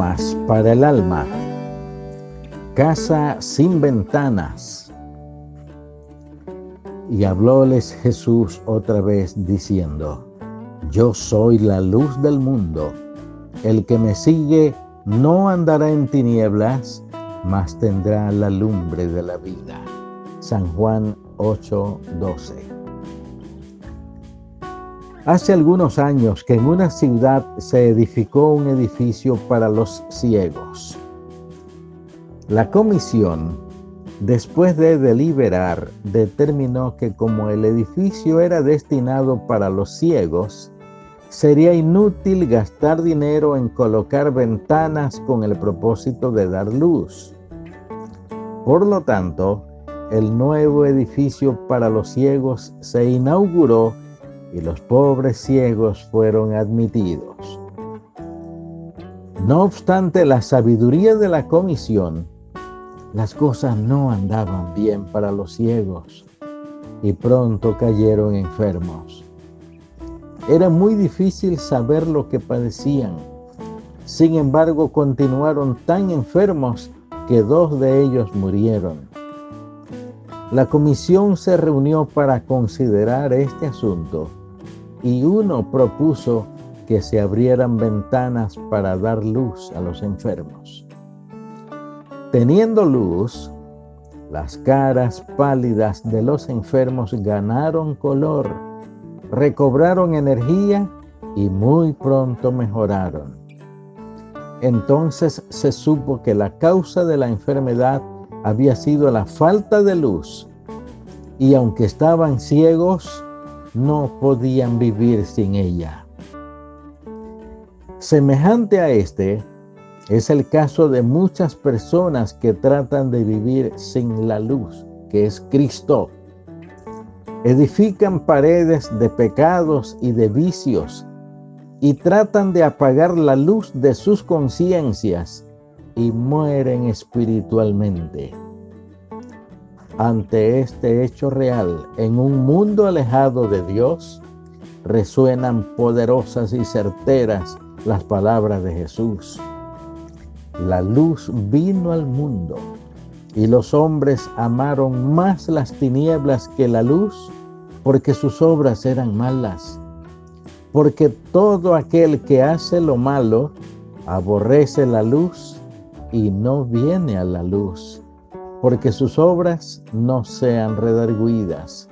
el alma, casa sin ventanas. Y hablóles Jesús otra vez diciendo, Yo soy la luz del mundo, el que me sigue no andará en tinieblas, mas tendrá la lumbre de la vida. San Juan 8:12 Hace algunos años que en una ciudad se edificó un edificio para los ciegos. La comisión, después de deliberar, determinó que como el edificio era destinado para los ciegos, sería inútil gastar dinero en colocar ventanas con el propósito de dar luz. Por lo tanto, el nuevo edificio para los ciegos se inauguró y los pobres ciegos fueron admitidos. No obstante la sabiduría de la comisión, las cosas no andaban bien para los ciegos y pronto cayeron enfermos. Era muy difícil saber lo que padecían. Sin embargo, continuaron tan enfermos que dos de ellos murieron. La comisión se reunió para considerar este asunto y uno propuso que se abrieran ventanas para dar luz a los enfermos. Teniendo luz, las caras pálidas de los enfermos ganaron color, recobraron energía y muy pronto mejoraron. Entonces se supo que la causa de la enfermedad había sido la falta de luz y aunque estaban ciegos, no podían vivir sin ella. Semejante a este es el caso de muchas personas que tratan de vivir sin la luz, que es Cristo. Edifican paredes de pecados y de vicios y tratan de apagar la luz de sus conciencias y mueren espiritualmente. Ante este hecho real, en un mundo alejado de Dios, resuenan poderosas y certeras las palabras de Jesús. La luz vino al mundo y los hombres amaron más las tinieblas que la luz porque sus obras eran malas. Porque todo aquel que hace lo malo aborrece la luz y no viene a la luz porque sus obras no sean redarguidas.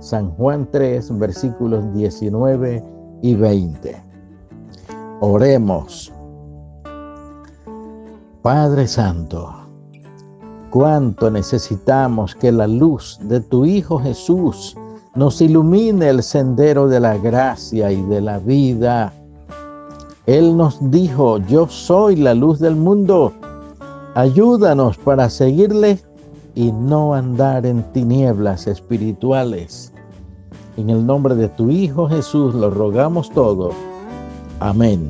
San Juan 3, versículos 19 y 20. Oremos. Padre Santo, cuánto necesitamos que la luz de tu Hijo Jesús nos ilumine el sendero de la gracia y de la vida. Él nos dijo, yo soy la luz del mundo. Ayúdanos para seguirle y no andar en tinieblas espirituales. En el nombre de tu Hijo Jesús lo rogamos todo. Amén.